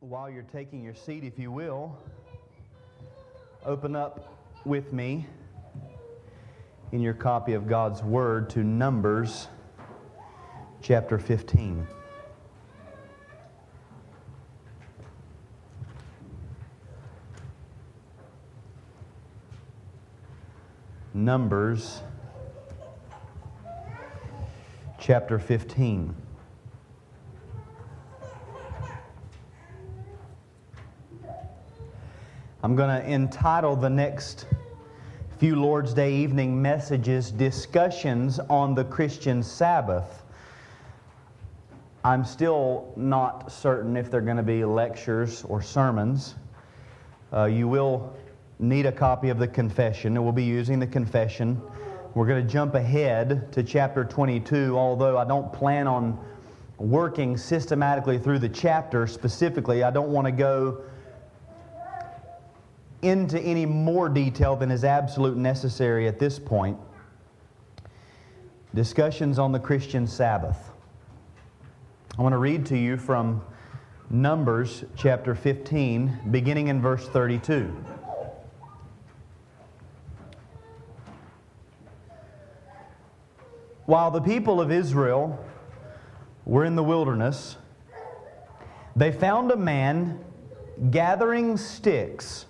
while you're taking your seat, if you will, open up with me in your copy of God's Word to Numbers chapter 15. Numbers chapter 15. I'm going to entitle the next few Lord's Day evening messages Discussions on the Christian Sabbath. I'm still not certain if they're going to be lectures or sermons. Uh, you will need a copy of the confession, and we'll be using the confession. We're going to jump ahead to chapter 22, although I don't plan on working systematically through the chapter specifically. I don't want to go into any more detail than is absolute necessary at this point. Discussions on the Christian Sabbath. I want to read to you from Numbers chapter 15, beginning in verse 32. While the people of Israel were in the wilderness, they found a man gathering sticks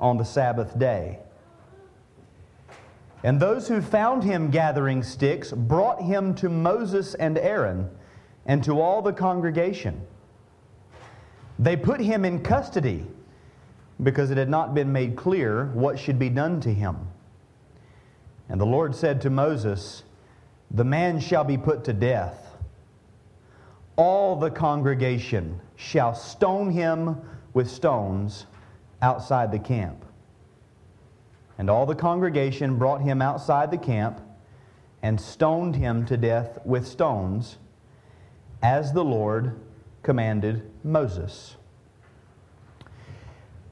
on the Sabbath day. And those who found him gathering sticks brought him to Moses and Aaron and to all the congregation. They put him in custody because it had not been made clear what should be done to him. And the Lord said to Moses, The man shall be put to death. All the congregation shall stone him with stones outside the camp. And all the congregation brought him outside the camp and stoned him to death with stones, as the Lord commanded Moses.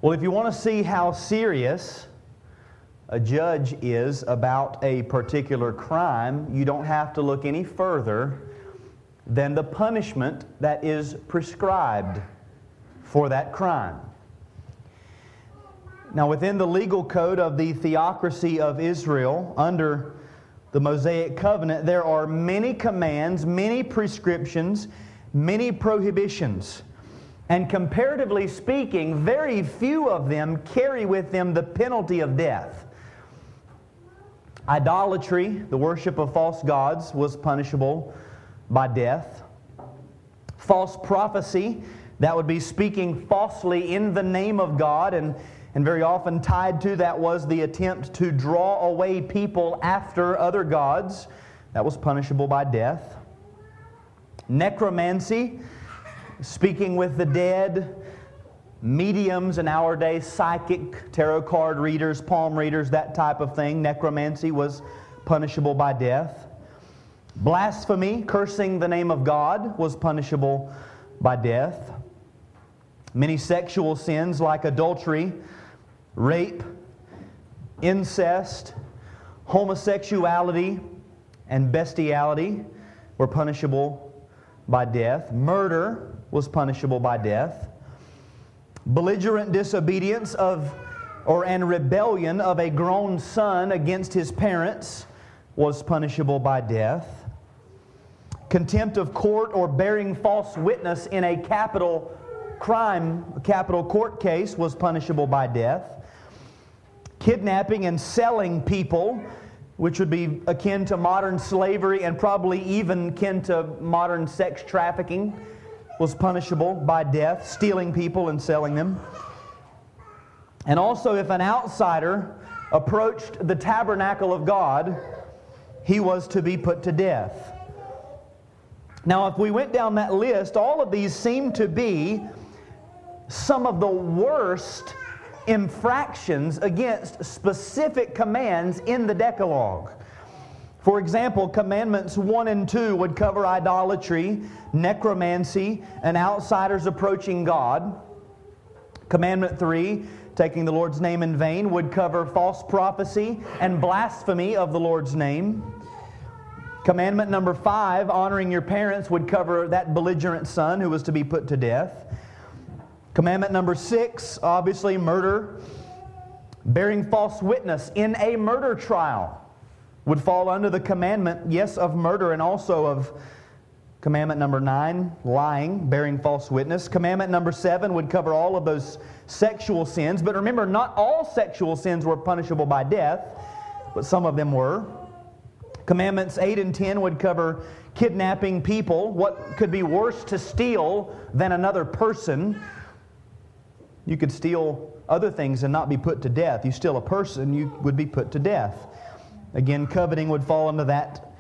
Well, if you want to see how serious a judge is about a particular crime, you don't have to look any further than the punishment that is prescribed for that crime. Now, within the legal code of the theocracy of Israel, under the Mosaic covenant, there are many commands, many prescriptions, many prohibitions. And comparatively speaking, very few of them carry with them the penalty of death. Idolatry, the worship of false gods, was punishable by death. False prophecy, that would be speaking falsely in the name of God and and very often tied to that was the attempt to draw away people after other gods. That was punishable by death. Necromancy, speaking with the dead. Mediums in our day, psychic, tarot card readers, palm readers, that type of thing. Necromancy was punishable by death. Blasphemy, cursing the name of God, was punishable by death. Many sexual sins like adultery, rape, incest, homosexuality, and bestiality were punishable by death. Murder was punishable by death. Belligerent disobedience of or and rebellion of a grown son against his parents was punishable by death. Contempt of court or bearing false witness in a capital crime, capital court case was punishable by death kidnapping and selling people, which would be akin to modern slavery and probably even akin to modern sex trafficking, was punishable by death, stealing people and selling them. And also, if an outsider approached the tabernacle of God, he was to be put to death. Now, if we went down that list, all of these seem to be some of the worst infractions against specific commands in the Decalogue. For example, commandments 1 and 2 would cover idolatry, necromancy, and outsiders approaching God. Commandment 3, taking the Lord's name in vain, would cover false prophecy and blasphemy of the Lord's name. Commandment number 5, honoring your parents, would cover that belligerent son who was to be put to death. Commandment number six, obviously, murder. Bearing false witness in a murder trial would fall under the commandment, yes, of murder and also of commandment number nine, lying, bearing false witness. Commandment number seven would cover all of those sexual sins. But remember, not all sexual sins were punishable by death, but some of them were. Commandments 8 and 10 would cover kidnapping people. What could be worse to steal than another person? You could steal other things and not be put to death. You steal a person, you would be put to death. Again, coveting would fall into that.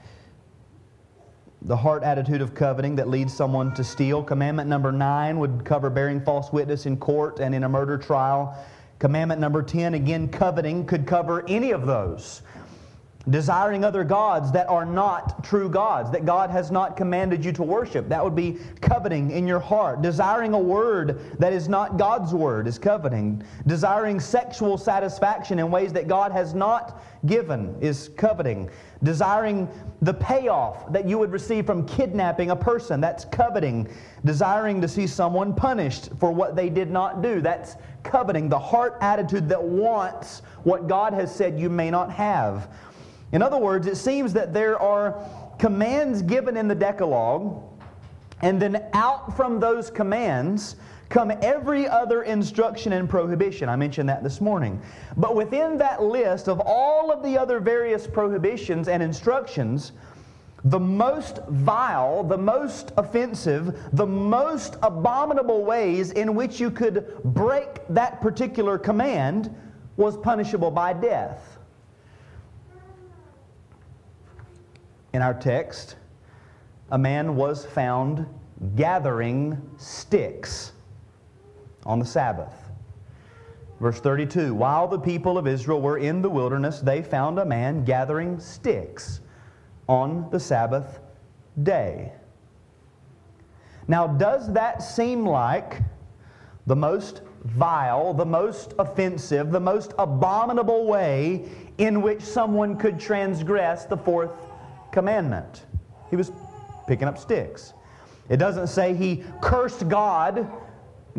The heart attitude of coveting that leads someone to steal. Commandment number nine would cover bearing false witness in court and in a murder trial. Commandment number 10, again, coveting could cover any of those desiring other gods that are not true gods, that God has not commanded you to worship. That would be coveting in your heart. Desiring a word that is not God's word is coveting. Desiring sexual satisfaction in ways that God has not given is coveting. Desiring the payoff that you would receive from kidnapping a person, that's coveting. Desiring to see someone punished for what they did not do, that's coveting. The heart attitude that wants what God has said you may not have. In other words, it seems that there are commands given in the Decalogue, and then out from those commands come every other instruction and prohibition. I mentioned that this morning. But within that list of all of the other various prohibitions and instructions, the most vile, the most offensive, the most abominable ways in which you could break that particular command was punishable by death. In our text, a man was found gathering sticks on the Sabbath. Verse 32 While the people of Israel were in the wilderness, they found a man gathering sticks on the Sabbath day. Now, does that seem like the most vile, the most offensive, the most abominable way in which someone could transgress the fourth commandment. He was picking up sticks. It doesn't say he cursed God,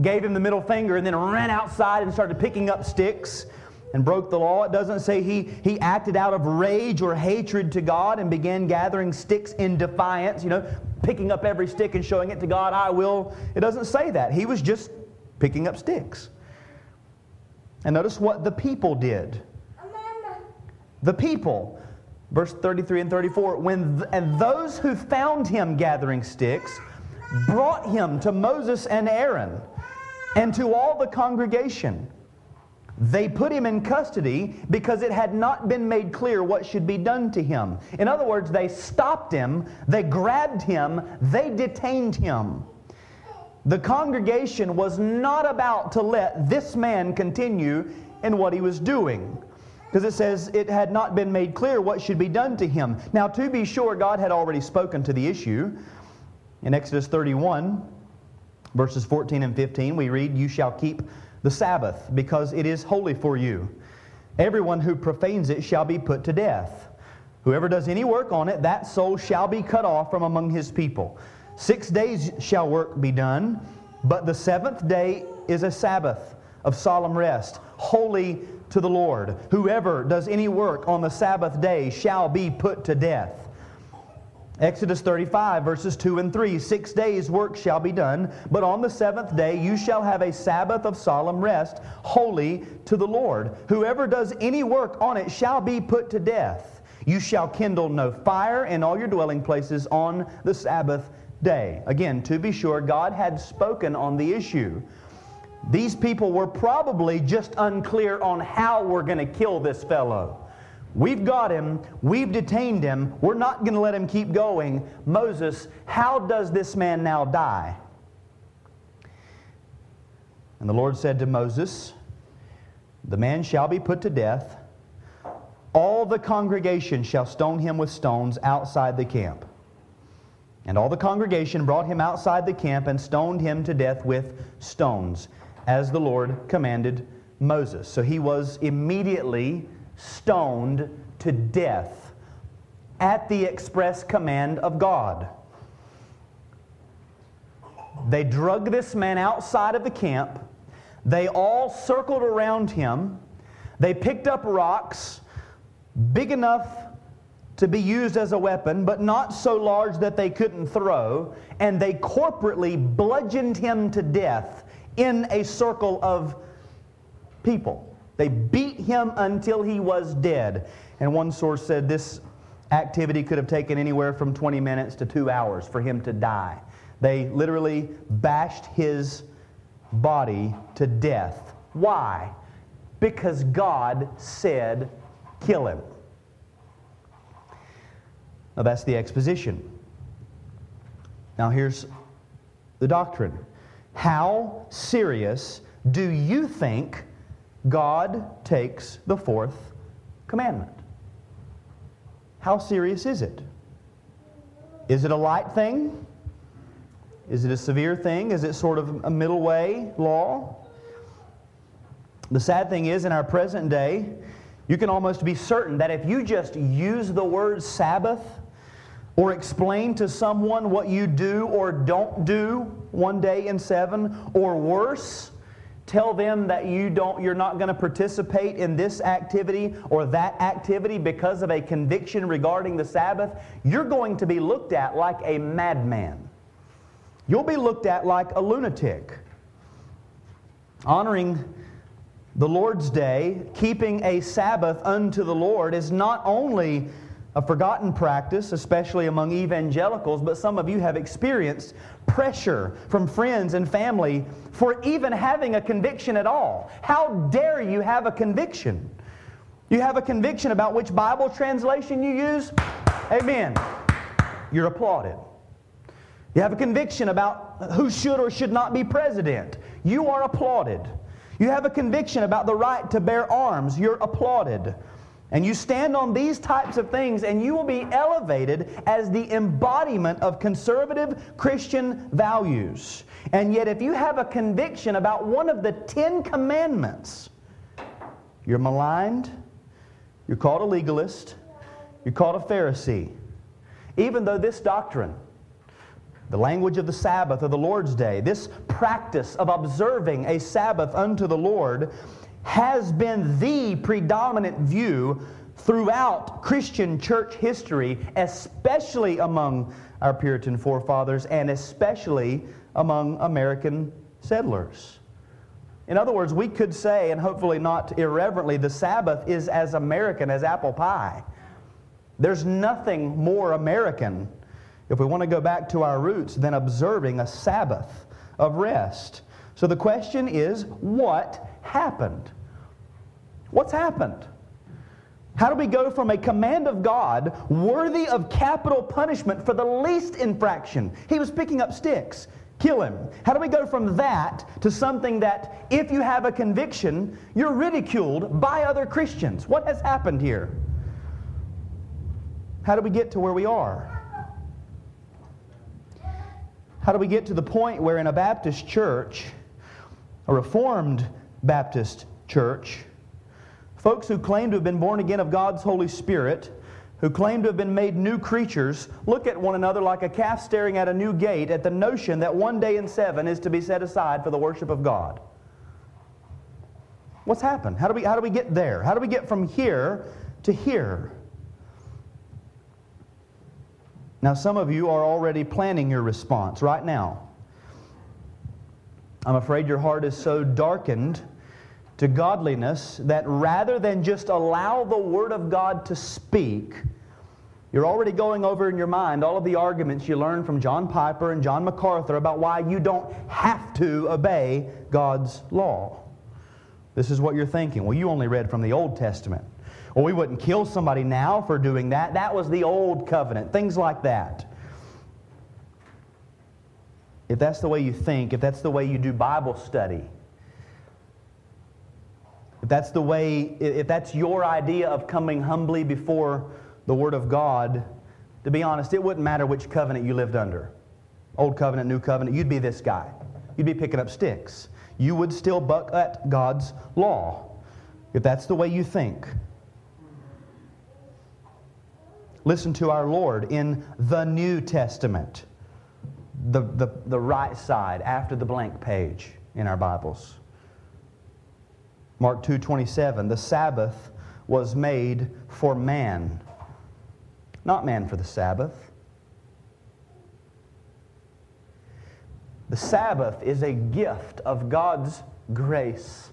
gave him the middle finger, and then ran outside and started picking up sticks and broke the law. It doesn't say he, he acted out of rage or hatred to God and began gathering sticks in defiance, you know, picking up every stick and showing it to God, I will. It doesn't say that. He was just picking up sticks. And notice what the people did. The people Verse 33 and 34 when th- and those who found him gathering sticks brought him to Moses and Aaron and to all the congregation. They put him in custody because it had not been made clear what should be done to him. In other words, they stopped him, they grabbed him, they detained him. The congregation was not about to let this man continue in what he was doing because it says it had not been made clear what should be done to him. Now, to be sure, God had already spoken to the issue. In Exodus 31, verses 14 and 15, we read, You shall keep the Sabbath, because it is holy for you. Everyone who profanes it shall be put to death. Whoever does any work on it, that soul shall be cut off from among his people. Six days shall work be done, but the seventh day is a Sabbath of solemn rest, holy to the Lord. Whoever does any work on the Sabbath day shall be put to death. Exodus 35, verses 2 and 3 Six days' work shall be done, but on the seventh day you shall have a Sabbath of solemn rest, holy to the Lord. Whoever does any work on it shall be put to death. You shall kindle no fire in all your dwelling places on the Sabbath day. Again, to be sure, God had spoken on the issue. These people were probably just unclear on how we're going to kill this fellow. We've got him. We've detained him. We're not going to let him keep going. Moses, how does this man now die? And the Lord said to Moses, The man shall be put to death. All the congregation shall stone him with stones outside the camp. And all the congregation brought him outside the camp and stoned him to death with stones as the Lord commanded Moses. So he was immediately stoned to death at the express command of God. They drug this man outside of the camp, They all circled around him. They picked up rocks big enough to be used as a weapon, but not so large that they couldn't throw, and they corporately bludgeoned him to death in a circle of people. They beat him until he was dead. And one source said this activity could have taken anywhere from 20 minutes to two hours for him to die. They literally bashed his body to death. Why? Because God said, kill him. Now that's the exposition. Now here's the doctrine. How serious do you think God takes the fourth commandment? How serious is it? Is it a light thing? Is it a severe thing? Is it sort of a middle way law? The sad thing is, in our present day, you can almost be certain that if you just use the word Sabbath or explain to someone what you do or don't do one day in seven, or worse, tell them that you don't you're not going to participate in this activity or that activity because of a conviction regarding the Sabbath, you're going to be looked at like a madman. You'll be looked at like a lunatic. Honoring the Lord's Day, keeping a Sabbath unto the Lord, is not only a forgotten practice, especially among evangelicals, but some of you have experienced pressure from friends and family for even having a conviction at all. How dare you have a conviction? You have a conviction about which Bible translation you use? Amen. You're applauded. You have a conviction about who should or should not be president. You are applauded. You have a conviction about the right to bear arms. You're applauded. And you stand on these types of things, and you will be elevated as the embodiment of conservative Christian values. And yet, if you have a conviction about one of the Ten Commandments, you're maligned, you're called a legalist, you're called a Pharisee. Even though this doctrine, the language of the Sabbath of the Lord's Day, this practice of observing a Sabbath unto the Lord has been the predominant view throughout Christian church history, especially among our Puritan forefathers and especially among American settlers. In other words, we could say, and hopefully not irreverently, the Sabbath is as American as apple pie. There's nothing more American if we want to go back to our roots, than observing a Sabbath of rest. So the question is what happened? What's happened? How do we go from a command of God worthy of capital punishment for the least infraction? He was picking up sticks. Kill him. How do we go from that to something that, if you have a conviction, you're ridiculed by other Christians? What has happened here? How do we get to where we are? How do we get to the point where in a Baptist church, a Reformed Baptist church, folks who claim to have been born again of God's Holy Spirit, who claim to have been made new creatures, look at one another like a calf staring at a new gate at the notion that one day in seven is to be set aside for the worship of God. What's happened? How do we, how do we get there? How do we get from here to here? Now, some of you are already planning your response right now. I'm afraid your heart is so darkened to godliness that rather than just allow the Word of God to speak, you're already going over in your mind all of the arguments you learned from John Piper and John MacArthur about why you don't have to obey God's law. This is what you're thinking. Well, you only read from the Old Testament. Well, we wouldn't kill somebody now for doing that. That was the old covenant. Things like that. If that's the way you think, if that's the way you do Bible study, that's the way, if that's your idea of coming humbly before the Word of God, to be honest, it wouldn't matter which covenant you lived under. Old covenant, new covenant, you'd be this guy. You'd be picking up sticks. You would still buck at God's law if that's the way you think. Listen to our Lord in the New Testament, the, the, the right side after the blank page in our Bibles. Mark 2:27, the Sabbath was made for man, not man for the Sabbath. The Sabbath is a gift of God's grace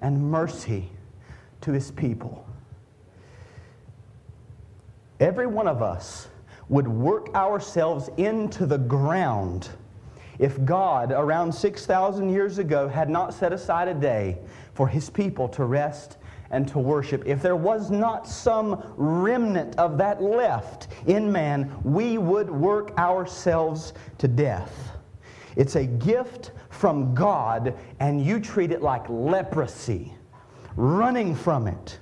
and mercy to his people. Every one of us would work ourselves into the ground if God, around 6,000 years ago, had not set aside a day for his people to rest and to worship, if there was not some remnant of that left in man, we would work ourselves to death. It's a gift from God, and you treat it like leprosy, running from it.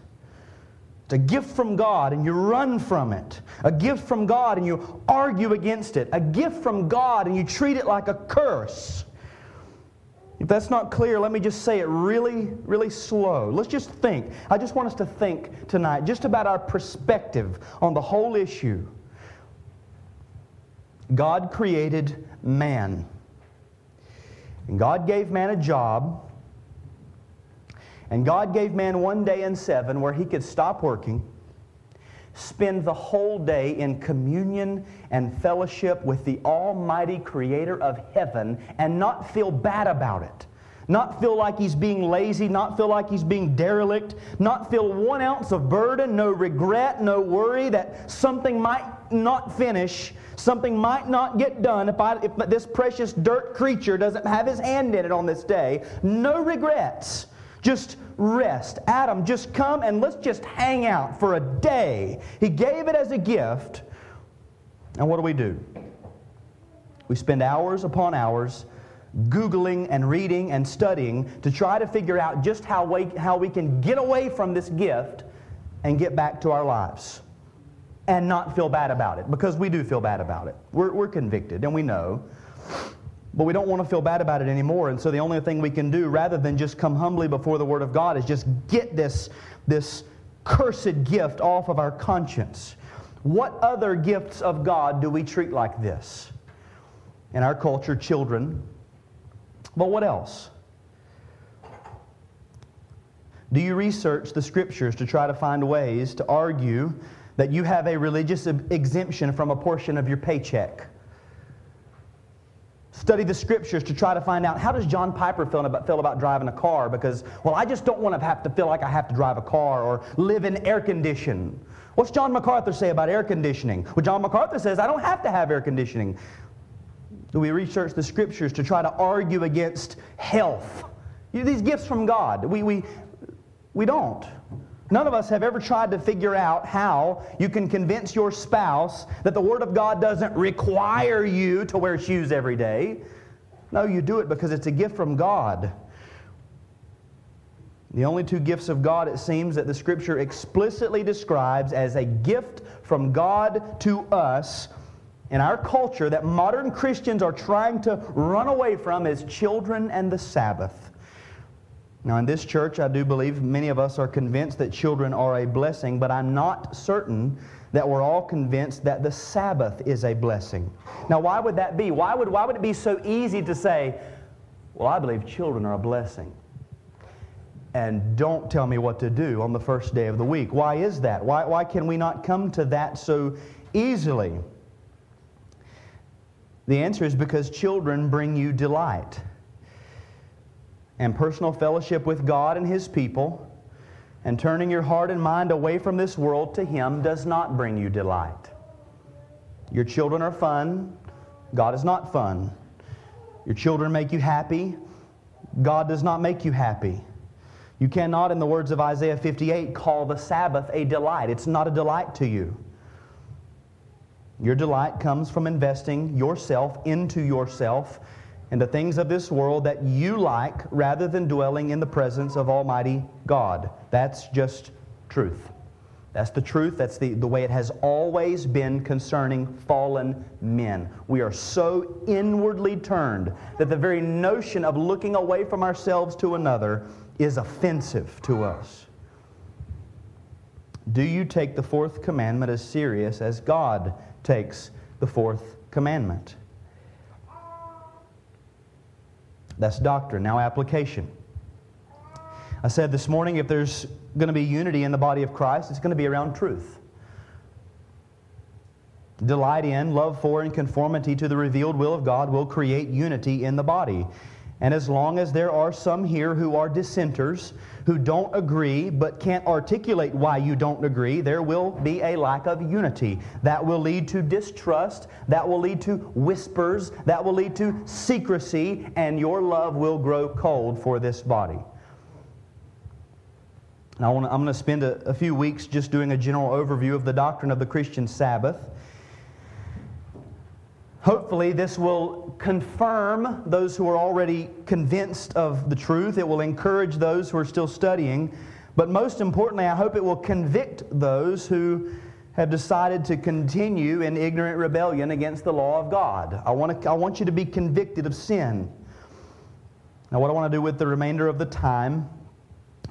It's a gift from God and you run from it. A gift from God and you argue against it. A gift from God and you treat it like a curse. If that's not clear, let me just say it really, really slow. Let's just think. I just want us to think tonight just about our perspective on the whole issue. God created man. And God gave man a job and God gave man one day in seven where he could stop working, spend the whole day in communion and fellowship with the Almighty Creator of heaven, and not feel bad about it. Not feel like he's being lazy, not feel like he's being derelict, not feel one ounce of burden, no regret, no worry that something might not finish, something might not get done if, I, if this precious dirt creature doesn't have his hand in it on this day. No regrets. Just rest. Adam, just come and let's just hang out for a day. He gave it as a gift. And what do we do? We spend hours upon hours Googling and reading and studying to try to figure out just how we, how we can get away from this gift and get back to our lives and not feel bad about it because we do feel bad about it. We're, we're convicted and we know. But we don't want to feel bad about it anymore. And so the only thing we can do, rather than just come humbly before the Word of God, is just get this, this cursed gift off of our conscience. What other gifts of God do we treat like this? In our culture, children. But what else? Do you research the scriptures to try to find ways to argue that you have a religious exemption from a portion of your paycheck? Study the scriptures to try to find out how does John Piper feel about, feel about driving a car because, well, I just don't want to have to feel like I have to drive a car or live in air condition. What's John MacArthur say about air conditioning? Well, John MacArthur says, I don't have to have air conditioning. Do we research the scriptures to try to argue against health? You know, these gifts from God. We, we, we don't. None of us have ever tried to figure out how you can convince your spouse that the Word of God doesn't require you to wear shoes every day. No, you do it because it's a gift from God. The only two gifts of God, it seems, that the Scripture explicitly describes as a gift from God to us in our culture that modern Christians are trying to run away from is children and the Sabbath. Now, in this church, I do believe many of us are convinced that children are a blessing, but I'm not certain that we're all convinced that the Sabbath is a blessing. Now, why would that be? Why would, why would it be so easy to say, well, I believe children are a blessing? And don't tell me what to do on the first day of the week. Why is that? Why, why can we not come to that so easily? The answer is because children bring you delight and personal fellowship with God and His people, and turning your heart and mind away from this world to Him does not bring you delight. Your children are fun, God is not fun. Your children make you happy, God does not make you happy. You cannot, in the words of Isaiah 58, call the Sabbath a delight. It's not a delight to you. Your delight comes from investing yourself into yourself and the things of this world that you like rather than dwelling in the presence of Almighty God. That's just truth. That's the truth. That's the, the way it has always been concerning fallen men. We are so inwardly turned that the very notion of looking away from ourselves to another is offensive to us. Do you take the fourth commandment as serious as God takes the fourth commandment? That's doctrine. Now, application. I said this morning if there's going to be unity in the body of Christ, it's going to be around truth. Delight in, love for, and conformity to the revealed will of God will create unity in the body. And as long as there are some here who are dissenters, who don't agree but can't articulate why you don't agree, there will be a lack of unity. That will lead to distrust, that will lead to whispers, that will lead to secrecy, and your love will grow cold for this body. Now, I am going to spend a, a few weeks just doing a general overview of the doctrine of the Christian Sabbath. Hopefully, this will confirm those who are already convinced of the truth. It will encourage those who are still studying. But most importantly, I hope it will convict those who have decided to continue in ignorant rebellion against the law of God. I want, to, I want you to be convicted of sin. Now, what I want to do with the remainder of the time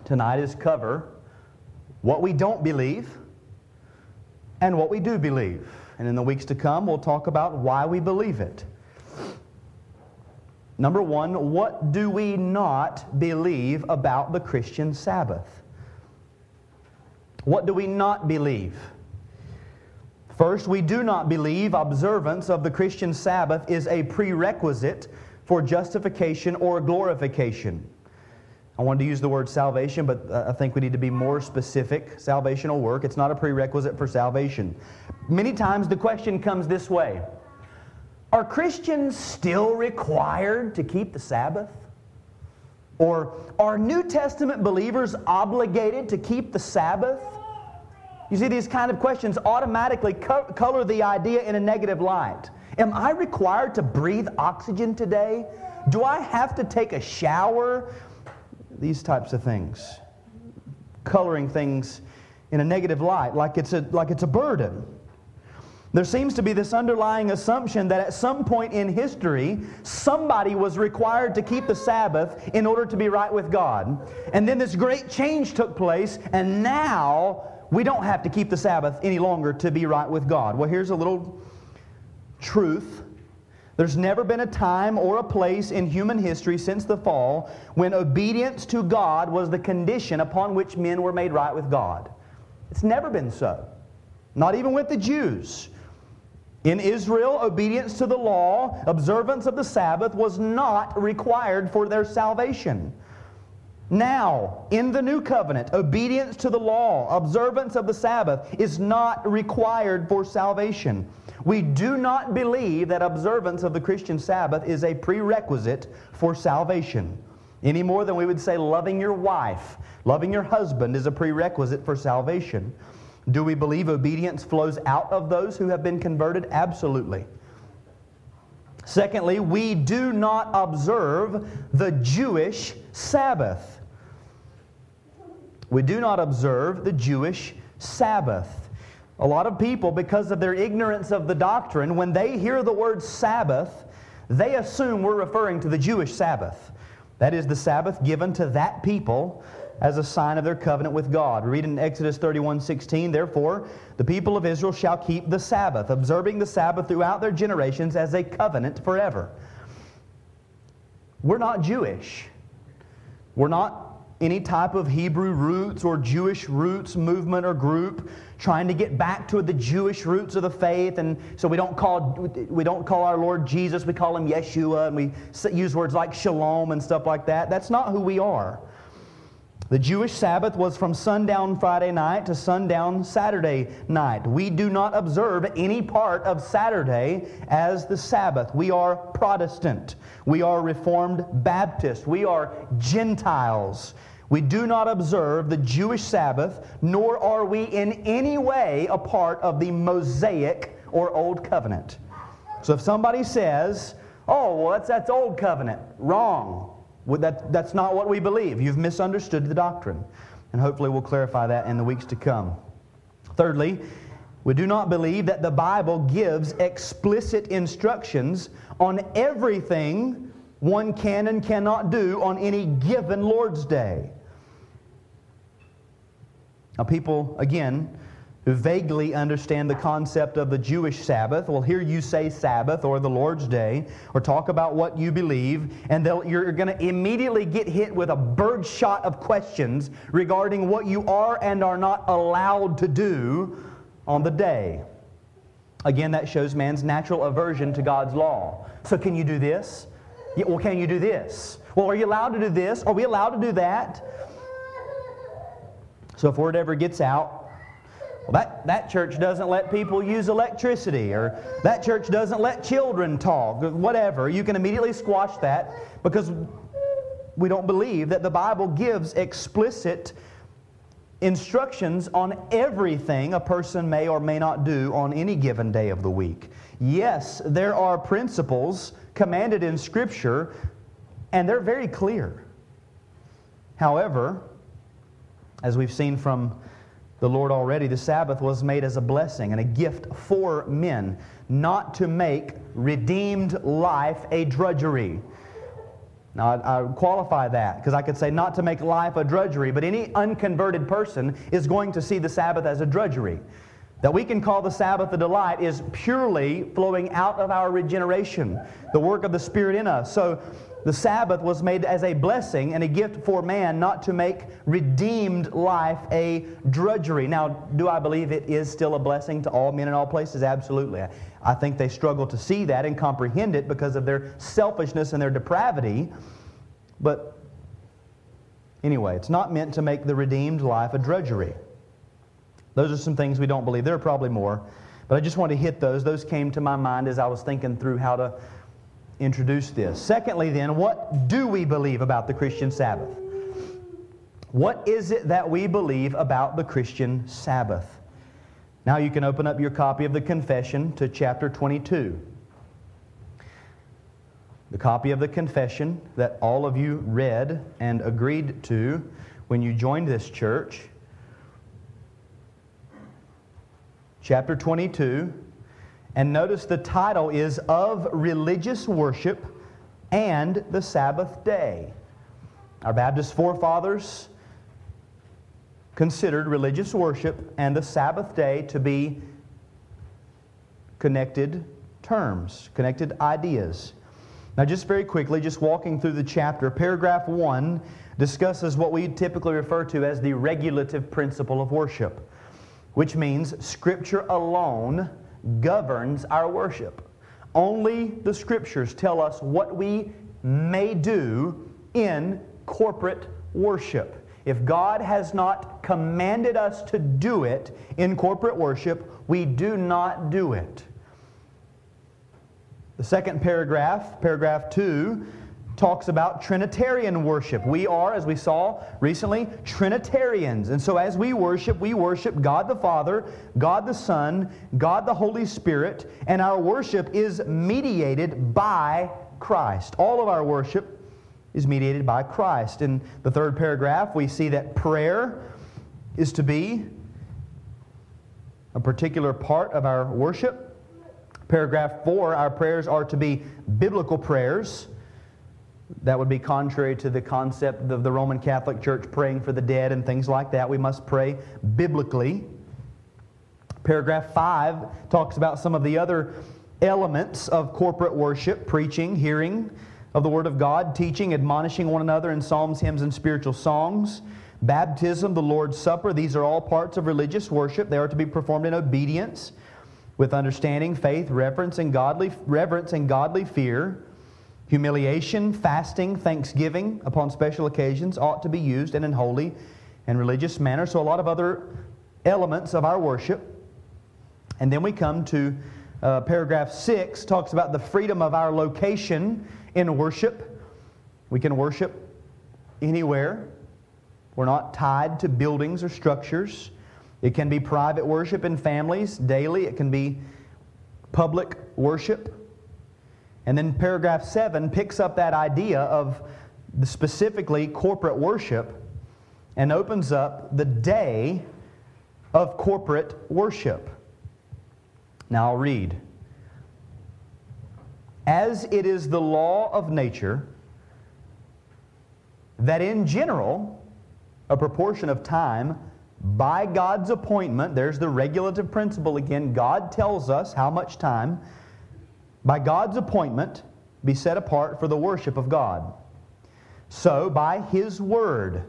tonight is cover what we don't believe and what we do believe. And in the weeks to come, we'll talk about why we believe it. Number one, what do we not believe about the Christian Sabbath? What do we not believe? First, we do not believe observance of the Christian Sabbath is a prerequisite for justification or glorification. I wanted to use the word salvation, but uh, I think we need to be more specific. Salvational work. It's not a prerequisite for salvation. Many times the question comes this way Are Christians still required to keep the Sabbath? Or are New Testament believers obligated to keep the Sabbath? You see, these kind of questions automatically co- color the idea in a negative light. Am I required to breathe oxygen today? Do I have to take a shower? These types of things, coloring things in a negative light, like it's a, like it's a burden. There seems to be this underlying assumption that at some point in history, somebody was required to keep the Sabbath in order to be right with God. And then this great change took place, and now we don't have to keep the Sabbath any longer to be right with God. Well, here's a little truth there's never been a time or a place in human history since the fall when obedience to God was the condition upon which men were made right with God. It's never been so. Not even with the Jews. In Israel, obedience to the law, observance of the Sabbath, was not required for their salvation. Now, in the new covenant, obedience to the law, observance of the Sabbath is not required for salvation. We do not believe that observance of the Christian Sabbath is a prerequisite for salvation, any more than we would say loving your wife, loving your husband is a prerequisite for salvation. Do we believe obedience flows out of those who have been converted? Absolutely. Secondly, we do not observe the Jewish Sabbath. We do not observe the Jewish Sabbath. A lot of people, because of their ignorance of the doctrine, when they hear the word Sabbath, they assume we're referring to the Jewish Sabbath. That is the Sabbath given to that people as a sign of their covenant with God. Read in Exodus 31 16, therefore, the people of Israel shall keep the Sabbath, observing the Sabbath throughout their generations as a covenant forever. We're not Jewish. We're not any type of Hebrew roots or Jewish roots movement or group trying to get back to the Jewish roots of the faith. And so we don't call, we don't call our Lord Jesus, we call him Yeshua, and we use words like shalom and stuff like that. That's not who we are. The Jewish Sabbath was from sundown Friday night to sundown Saturday night. We do not observe any part of Saturday as the Sabbath. We are Protestant. We are Reformed Baptist. We are Gentiles. We do not observe the Jewish Sabbath, nor are we in any way a part of the Mosaic or Old Covenant. So if somebody says, oh, well, that's, that's Old Covenant, wrong. That, that's not what we believe. You've misunderstood the doctrine. And hopefully we'll clarify that in the weeks to come. Thirdly, we do not believe that the Bible gives explicit instructions on everything one can and cannot do on any given Lord's Day. Now, people, again, who vaguely understand the concept of the Jewish Sabbath will hear you say Sabbath or the Lord's Day or talk about what you believe, and you're going to immediately get hit with a birdshot of questions regarding what you are and are not allowed to do on the day. Again, that shows man's natural aversion to God's law. So, can you do this? Well, can you do this? Well, are you allowed to do this? Are we allowed to do that? So, if word ever gets out, well, that, that church doesn't let people use electricity, or that church doesn't let children talk, whatever. You can immediately squash that because we don't believe that the Bible gives explicit instructions on everything a person may or may not do on any given day of the week. Yes, there are principles commanded in Scripture, and they're very clear. However, as we've seen from the Lord already, the Sabbath was made as a blessing and a gift for men, not to make redeemed life a drudgery. Now, I, I qualify that because I could say not to make life a drudgery, but any unconverted person is going to see the Sabbath as a drudgery. That we can call the Sabbath a delight is purely flowing out of our regeneration, the work of the Spirit in us. So, the Sabbath was made as a blessing and a gift for man, not to make redeemed life a drudgery. Now, do I believe it is still a blessing to all men in all places? Absolutely. I think they struggle to see that and comprehend it because of their selfishness and their depravity. But anyway, it's not meant to make the redeemed life a drudgery. Those are some things we don't believe. There are probably more. But I just want to hit those. Those came to my mind as I was thinking through how to introduce this. Secondly, then, what do we believe about the Christian Sabbath? What is it that we believe about the Christian Sabbath? Now you can open up your copy of the confession to chapter 22. The copy of the confession that all of you read and agreed to when you joined this church. Chapter 22 and notice the title is Of Religious Worship and the Sabbath Day. Our Baptist forefathers considered religious worship and the Sabbath day to be connected terms, connected ideas. Now, just very quickly, just walking through the chapter, paragraph 1 discusses what we typically refer to as the regulative principle of worship, which means Scripture alone governs our worship. Only the Scriptures tell us what we may do in corporate worship. If God has not commanded us to do it in corporate worship, we do not do it. The second paragraph, paragraph 2, talks about Trinitarian worship. We are, as we saw recently, Trinitarians. And so as we worship, we worship God the Father, God the Son, God the Holy Spirit, and our worship is mediated by Christ. All of our worship is mediated by Christ. In the third paragraph, we see that prayer is to be a particular part of our worship. Paragraph 4, our prayers are to be biblical prayers. That would be contrary to the concept of the Roman Catholic Church praying for the dead and things like that. We must pray biblically. Paragraph 5 talks about some of the other elements of corporate worship preaching, hearing of the Word of God, teaching, admonishing one another in psalms, hymns, and spiritual songs. Baptism, the Lord's Supper, these are all parts of religious worship. They are to be performed in obedience with understanding, faith, reverence, and godly, reverence and godly fear. Humiliation, fasting, thanksgiving upon special occasions ought to be used in an holy and religious manner. So, a lot of other elements of our worship. And then we come to uh, paragraph 6, talks about the freedom of our location in worship. We can worship anywhere. We're not tied to buildings or structures. It can be private worship in families daily, it can be public worship. And then paragraph 7 picks up that idea of specifically corporate worship and opens up the day of corporate worship. Now I'll read. As it is the law of nature that in general, a proportion of time by God's appointment, there's the regulative principle again. God tells us how much time, by God's appointment, be set apart for the worship of God. So, by His Word,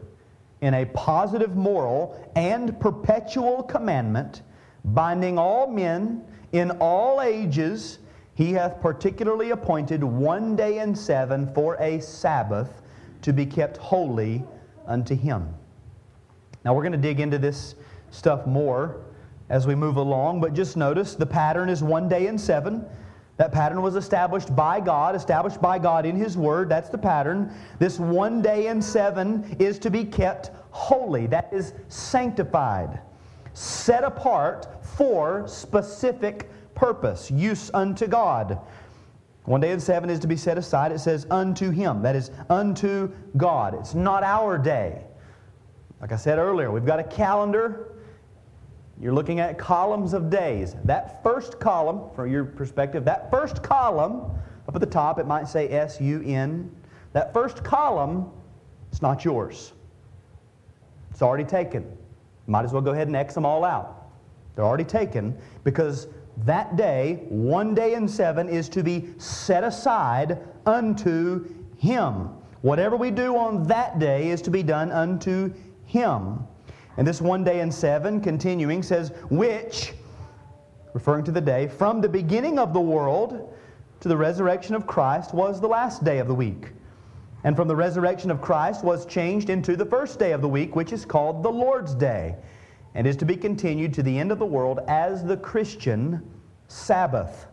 in a positive moral and perpetual commandment, binding all men in all ages, He hath particularly appointed one day in seven for a Sabbath to be kept holy unto Him. Now, we're going to dig into this stuff more as we move along, but just notice the pattern is one day in seven. That pattern was established by God, established by God in His Word. That's the pattern. This one day in seven is to be kept holy. That is sanctified, set apart for specific purpose, use unto God. One day in seven is to be set aside. It says unto Him. That is unto God. It's not our day. Like I said earlier, we've got a calendar. You're looking at columns of days. That first column, from your perspective, that first column, up at the top, it might say S U N. That first column, it's not yours. It's already taken. Might as well go ahead and X them all out. They're already taken because that day, one day in seven, is to be set aside unto Him. Whatever we do on that day is to be done unto him. And this one day in seven, continuing, says, which, referring to the day, from the beginning of the world to the resurrection of Christ was the last day of the week. And from the resurrection of Christ was changed into the first day of the week, which is called the Lord's Day, and is to be continued to the end of the world as the Christian Sabbath.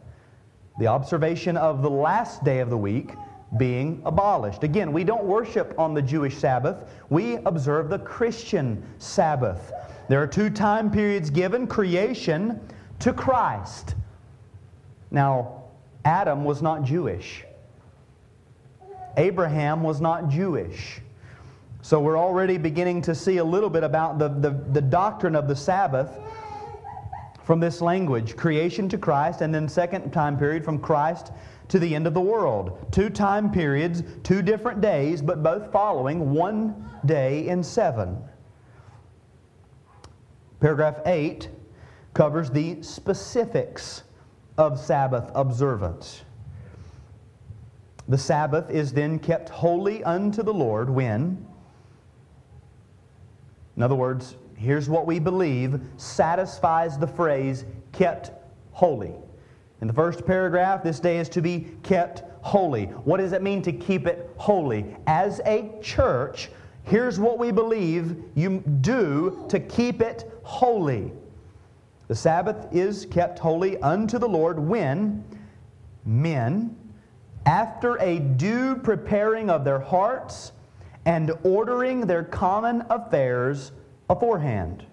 The observation of the last day of the week being abolished. Again, we don't worship on the Jewish Sabbath, we observe the Christian Sabbath. There are two time periods given creation to Christ. Now, Adam was not Jewish, Abraham was not Jewish. So we're already beginning to see a little bit about the, the, the doctrine of the Sabbath from this language creation to Christ, and then second time period from Christ to the end of the world. Two time periods, two different days, but both following one day in seven. Paragraph 8 covers the specifics of Sabbath observance. The Sabbath is then kept holy unto the Lord when, in other words, here's what we believe satisfies the phrase kept holy. In the first paragraph, this day is to be kept holy. What does it mean to keep it holy? As a church, here's what we believe you do to keep it holy. The Sabbath is kept holy unto the Lord when men, after a due preparing of their hearts and ordering their common affairs aforehand.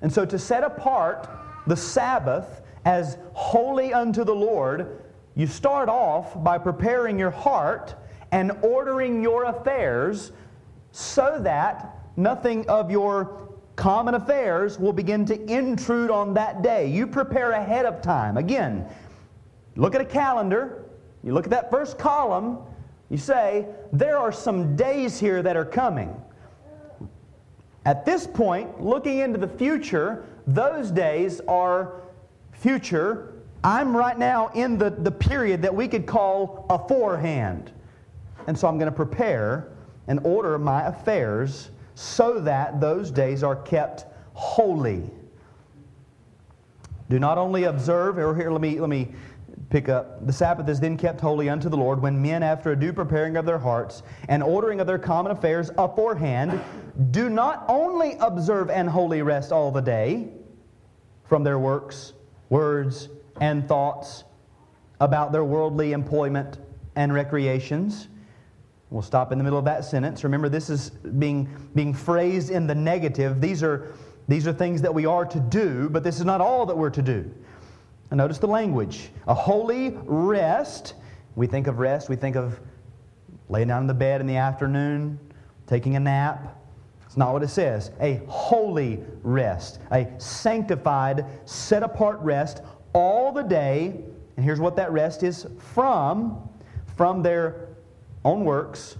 And so to set apart the Sabbath as holy unto the Lord, you start off by preparing your heart and ordering your affairs so that nothing of your common affairs will begin to intrude on that day. You prepare ahead of time. Again, look at a calendar, you look at that first column, you say, there are some days here that are coming. At this point, looking into the future, those days are future, I'm right now in the, the period that we could call a forehand. And so I'm going to prepare and order my affairs so that those days are kept holy. Do not only observe, or here, let me, let me pick up. The Sabbath is then kept holy unto the Lord when men, after a due preparing of their hearts and ordering of their common affairs aforehand, do not only observe an holy rest all the day from their works, words, and thoughts about their worldly employment and recreations. We'll stop in the middle of that sentence. Remember, this is being, being phrased in the negative. These are, these are things that we are to do, but this is not all that we're to do. And notice the language a holy rest. We think of rest, we think of laying down in the bed in the afternoon, taking a nap. It's not what it says. A holy rest, a sanctified, set apart rest all the day. And here's what that rest is from from their own works,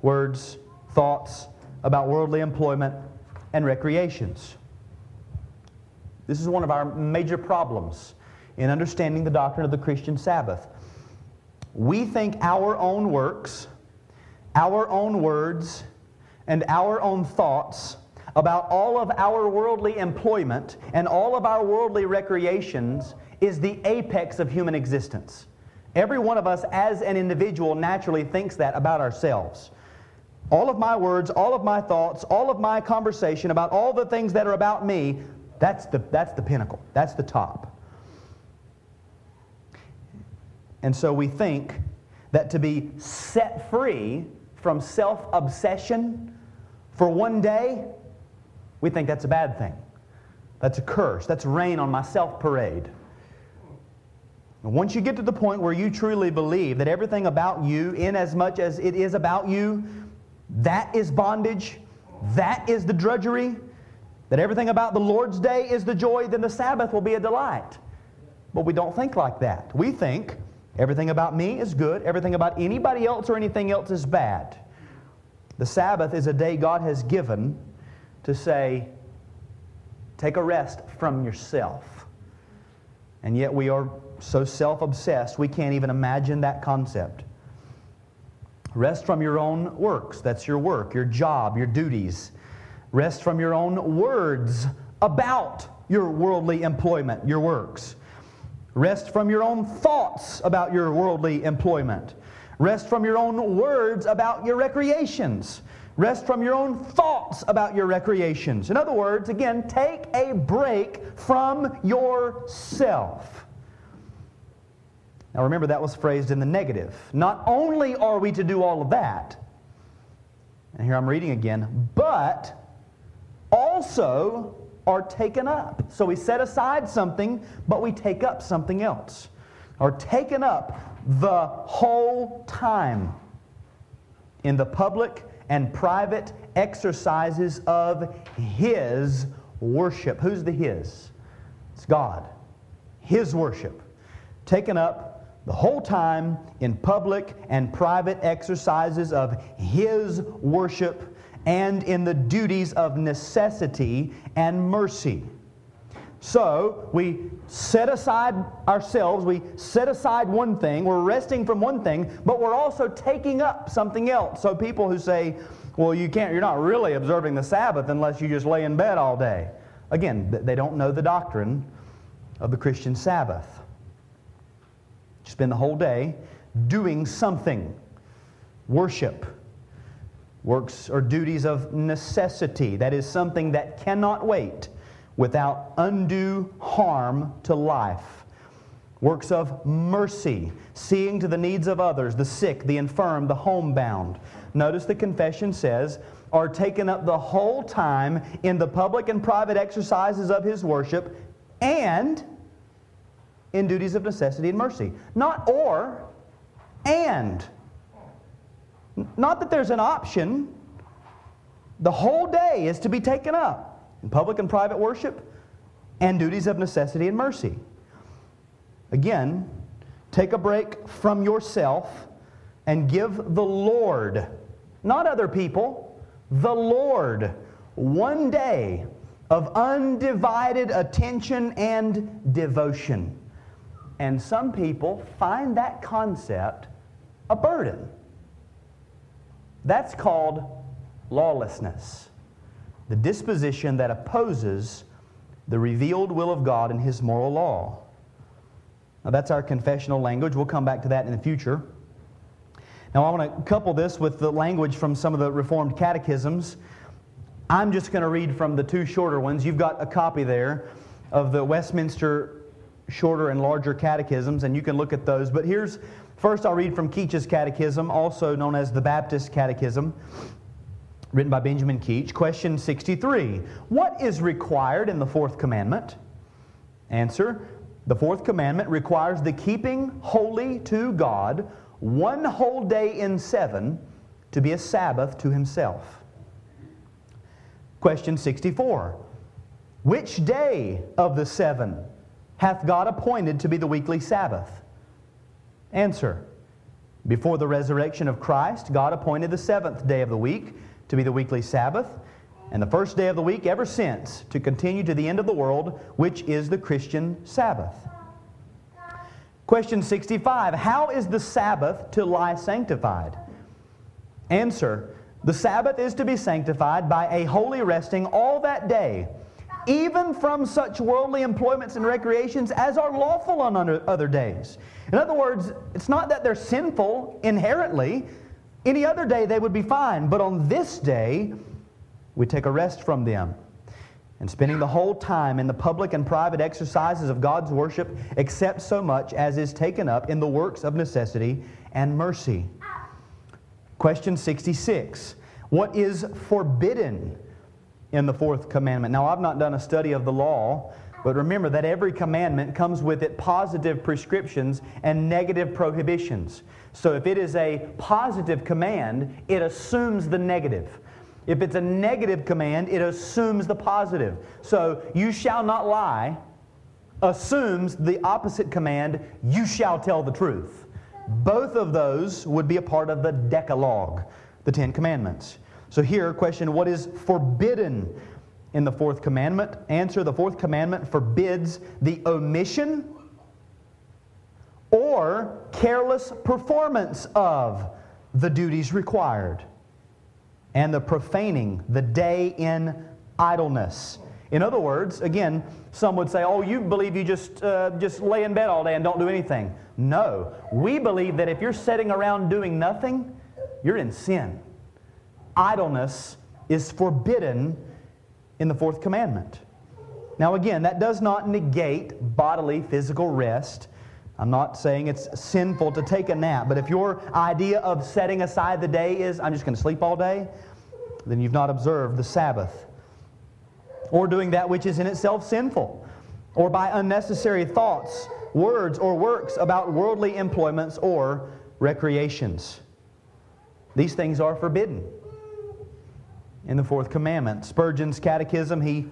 words, thoughts about worldly employment and recreations. This is one of our major problems in understanding the doctrine of the Christian Sabbath. We think our own works, our own words, and our own thoughts about all of our worldly employment and all of our worldly recreations is the apex of human existence. Every one of us, as an individual, naturally thinks that about ourselves. All of my words, all of my thoughts, all of my conversation about all the things that are about me, that's the, that's the pinnacle. That's the top. And so we think that to be set free from self obsession for one day, we think that's a bad thing. That's a curse. That's rain on my self parade. Once you get to the point where you truly believe that everything about you, in as much as it is about you, that is bondage, that is the drudgery, that everything about the Lord's day is the joy, then the Sabbath will be a delight. But we don't think like that. We think everything about me is good, everything about anybody else or anything else is bad. The Sabbath is a day God has given to say, take a rest from yourself. And yet we are so self obsessed, we can't even imagine that concept. Rest from your own works. That's your work, your job, your duties. Rest from your own words about your worldly employment, your works. Rest from your own thoughts about your worldly employment. Rest from your own words about your recreations. Rest from your own thoughts about your recreations. In other words, again, take a break from yourself. Now remember, that was phrased in the negative. Not only are we to do all of that, and here I'm reading again, but also are taken up. So we set aside something, but we take up something else. Are taken up the whole time in the public and private exercises of His worship. Who's the His? It's God. His worship. Taken up the whole time in public and private exercises of His worship and in the duties of necessity and mercy. So we set aside ourselves, we set aside one thing, we're resting from one thing, but we're also taking up something else. So people who say, well, you can't, you're not really observing the Sabbath unless you just lay in bed all day. Again, they don't know the doctrine of the Christian Sabbath spend the whole day doing something. Worship. Works or duties of necessity. That is something that cannot wait without undue harm to life. Works of mercy, seeing to the needs of others, the sick, the infirm, the homebound. Notice the confession says, are taken up the whole time in the public and private exercises of his worship and in duties of necessity and mercy. Not or, and. Not that there's an option. The whole day is to be taken up in public and private worship and duties of necessity and mercy. Again, take a break from yourself and give the Lord, not other people, the Lord, one day of undivided attention and devotion. And some people find that concept a burden. That's called lawlessness, the disposition that opposes the revealed will of God and His moral law. Now, that's our confessional language. We'll come back to that in the future. Now, I want to couple this with the language from some of the Reformed catechisms. I'm just going to read from the two shorter ones. You've got a copy there of the Westminster shorter and larger catechisms, and you can look at those. But here's first I'll read from Keach's Catechism, also known as the Baptist Catechism, written by Benjamin Keach. Question 63 What is required in the fourth commandment? Answer The fourth commandment requires the keeping holy to God one whole day in seven to be a Sabbath to himself. Question 64 Which day of the seven hath God appointed to be the weekly Sabbath? Answer Before the resurrection of Christ, God appointed the seventh day of the week to be the weekly Sabbath. and the first day of the week ever since to continue to the end of the world, which is the Christian Sabbath. Question 65 How is the Sabbath to lie sanctified? Answer The Sabbath is to be sanctified by a holy resting all that day, even from such worldly employments and recreations as are lawful on other days. In other words, it's not that they're sinful inherently. Any other day they would be fine, but on this day, we take a rest from them. And spending the whole time in the public and private exercises of God's worship, except so much as is taken up in the works of necessity and mercy. Question 66 What is forbidden in the fourth commandment? Now, I've not done a study of the law, but remember that every commandment comes with it positive prescriptions and negative prohibitions. So if it is a positive command, it assumes the negative. If it's a negative command, it assumes the positive. So, you shall not lie assumes the opposite command, you shall tell the truth. Both of those would be a part of the Decalogue, the Ten Commandments. So, here, question what is forbidden in the fourth commandment? Answer the fourth commandment forbids the omission or careless performance of the duties required and the profaning the day in idleness. In other words, again, some would say, "Oh, you believe you just uh, just lay in bed all day and don't do anything." No, we believe that if you're sitting around doing nothing, you're in sin. Idleness is forbidden in the fourth commandment. Now, again, that does not negate bodily physical rest. I'm not saying it's sinful to take a nap, but if your idea of setting aside the day is, I'm just going to sleep all day, then you've not observed the Sabbath. Or doing that which is in itself sinful, or by unnecessary thoughts, words, or works about worldly employments or recreations. These things are forbidden in the fourth commandment. Spurgeon's catechism, he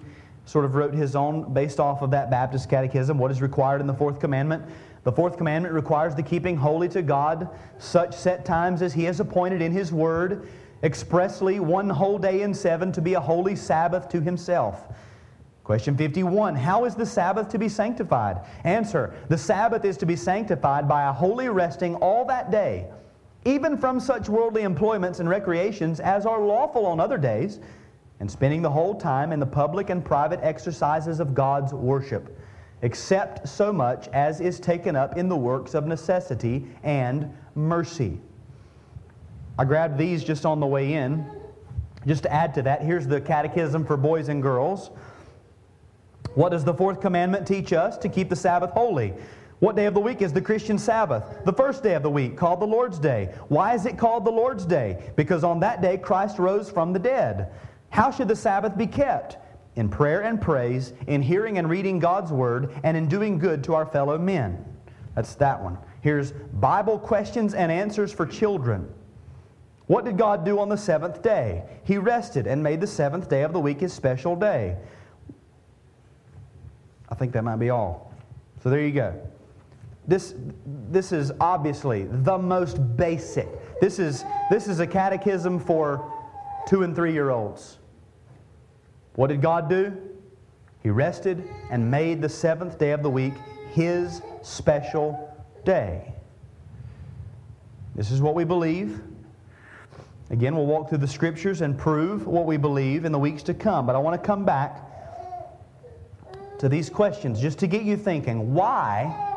sort of wrote his own based off of that Baptist catechism, what is required in the fourth commandment. The fourth commandment requires the keeping holy to God such set times as He has appointed in His Word, expressly one whole day in seven to be a holy Sabbath to Himself. Question 51 How is the Sabbath to be sanctified? Answer The Sabbath is to be sanctified by a holy resting all that day, even from such worldly employments and recreations as are lawful on other days, and spending the whole time in the public and private exercises of God's worship except so much as is taken up in the works of necessity and mercy. I grabbed these just on the way in. Just to add to that, here's the catechism for boys and girls. What does the fourth commandment teach us? To keep the Sabbath holy. What day of the week is the Christian Sabbath? The first day of the week, called the Lord's Day. Why is it called the Lord's Day? Because on that day Christ rose from the dead. How should the Sabbath be kept? in prayer and praise, in hearing and reading God's Word, and in doing good to our fellow men. That's that one. Here's Bible questions and answers for children. What did God do on the seventh day? He rested and made the seventh day of the week his special day. I think that might be all. So there you go. This, this is obviously the most basic. This is, this is a catechism for two and three year olds. What did God do? He rested and made the seventh day of the week his special day. This is what we believe. Again, we'll walk through the scriptures and prove what we believe in the weeks to come. But I want to come back to these questions just to get you thinking. Why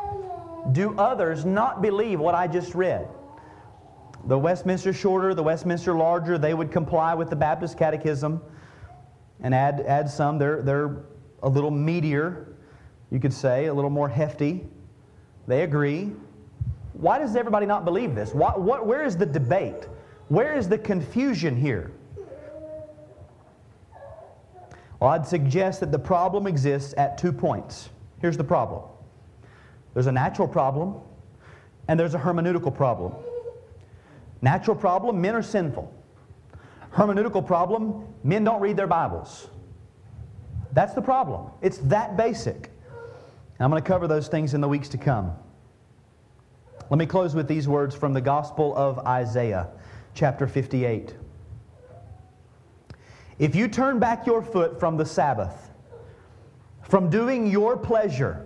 do others not believe what I just read? The Westminster Shorter, the Westminster Larger, they would comply with the Baptist Catechism and add, add some. They're, they're a little meatier, you could say, a little more hefty. They agree. Why does everybody not believe this? What, what, where is the debate? Where is the confusion here? Well, I'd suggest that the problem exists at two points. Here's the problem there's a natural problem, and there's a hermeneutical problem. Natural problem men are sinful hermeneutical problem men don't read their Bibles. That's the problem. It's that basic. I'm going to cover those things in the weeks to come. Let me close with these words from the Gospel of Isaiah, chapter 58. If you turn back your foot from the Sabbath, from doing your pleasure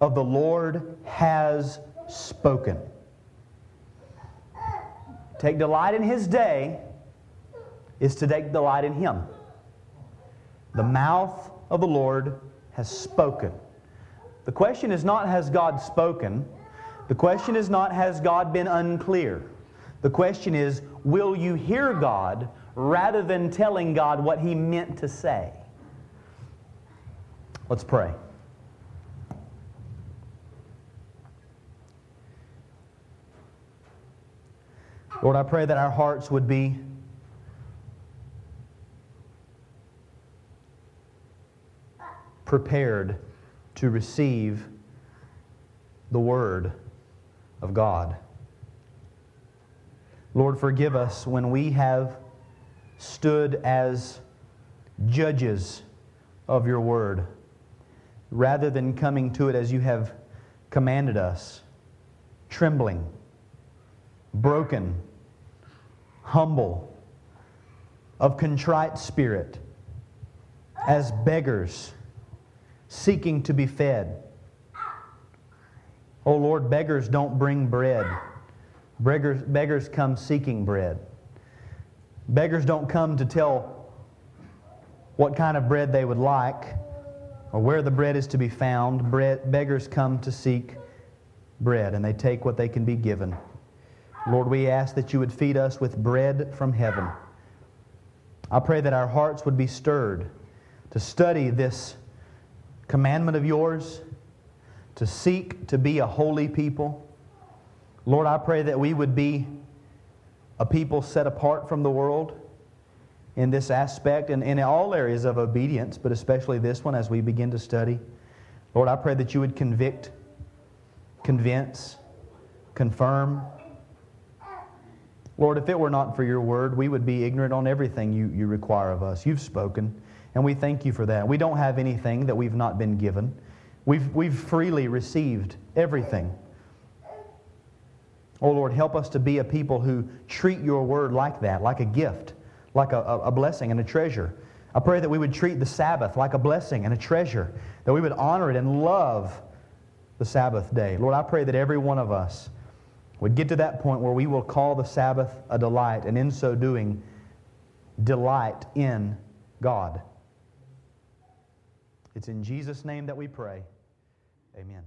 of the Lord has spoken. Take delight in his day is to take delight in him. The mouth of the Lord has spoken. The question is not, has God spoken? The question is not, has God been unclear? The question is, will you hear God rather than telling God what He meant to say? Let's pray. Lord, I pray that our hearts would be prepared to receive the Word of God. Lord, forgive us when we have stood as judges of your Word rather than coming to it as you have commanded us, trembling, broken, humble, of contrite spirit, as beggars seeking to be fed. Oh Lord, beggars don't bring bread. Beggars, beggars come seeking bread. Beggars don't come to tell what kind of bread they would like or where the bread is to be found. Bread, beggars come to seek bread, and they take what they can be given. Lord, we ask that you would feed us with bread from heaven. I pray that our hearts would be stirred to study this commandment of yours, to seek to be a holy people. Lord, I pray that we would be a people set apart from the world in this aspect and in all areas of obedience, but especially this one as we begin to study. Lord, I pray that you would convict, convince, confirm, Lord, if it were not for your word, we would be ignorant on everything you, you require of us. You've spoken, and we thank you for that. We don't have anything that we've not been given. We've, we've freely received everything. Oh Lord, help us to be a people who treat your word like that, like a gift, like a, a, blessing and a treasure. I pray that we would treat the Sabbath like a blessing and a treasure, that we would honor it and love the Sabbath day. Lord, I pray that every one of us would get to that point where we will call the Sabbath a delight, and in so doing, delight in God. It's in Jesus' name that we pray. Amen.